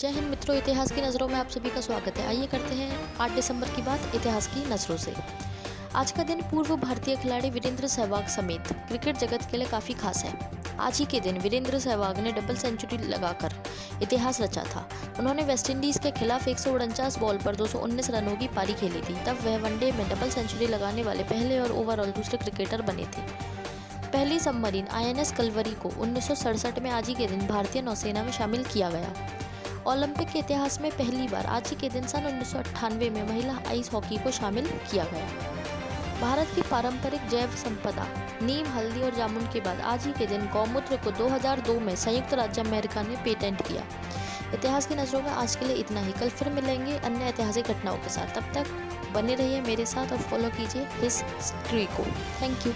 जय हिंद मित्रों, इतिहास की नज़रों में आप सभी का स्वागत है। आइए करते हैं 8 दिसंबर की बात इतिहास की नज़रों से। आज का दिन पूर्व भारतीय खिलाड़ी वीरेंद्र सहवाग समेत क्रिकेट जगत के लिए काफ़ी खास है। आज ही के दिन वीरेंद्र सहवाग ने डबल सेंचुरी लगाकर इतिहास रचा था। उन्होंने वेस्टइंडीज़ के खिलाफ एक सौ उनचास बॉल पर दो सौ उन्नीस रनों की पारी खेली थी। तब वह वनडे में डबल सेंचुरी लगाने वाले पहले और ओवरऑल दूसरे क्रिकेटर बने थे। पहली सबमरीन आईएनएस कलवरी को उन्नीस सौ सड़सठ में आज ही के दिन भारतीय नौसेना में शामिल किया गया। ओलंपिक के इतिहास में पहली बार आज ही के दिन सन उन्नीस सौ अट्ठानवे में महिला आइस हॉकी को शामिल किया गया। भारत की पारंपरिक जैव संपदा, नीम, हल्दी और जामुन के बाद आज ही के दिन गौमूत्र को 2002 में संयुक्त राज्य अमेरिका ने पेटेंट किया। इतिहास की नज़रों में आज के लिए इतना ही। कल फिर मिलेंगे अन्य ऐतिहासिक घटनाओं के साथ। तब तक बने रहिए मेरे साथ और फॉलो कीजिए हिस्ट्री को। Thank you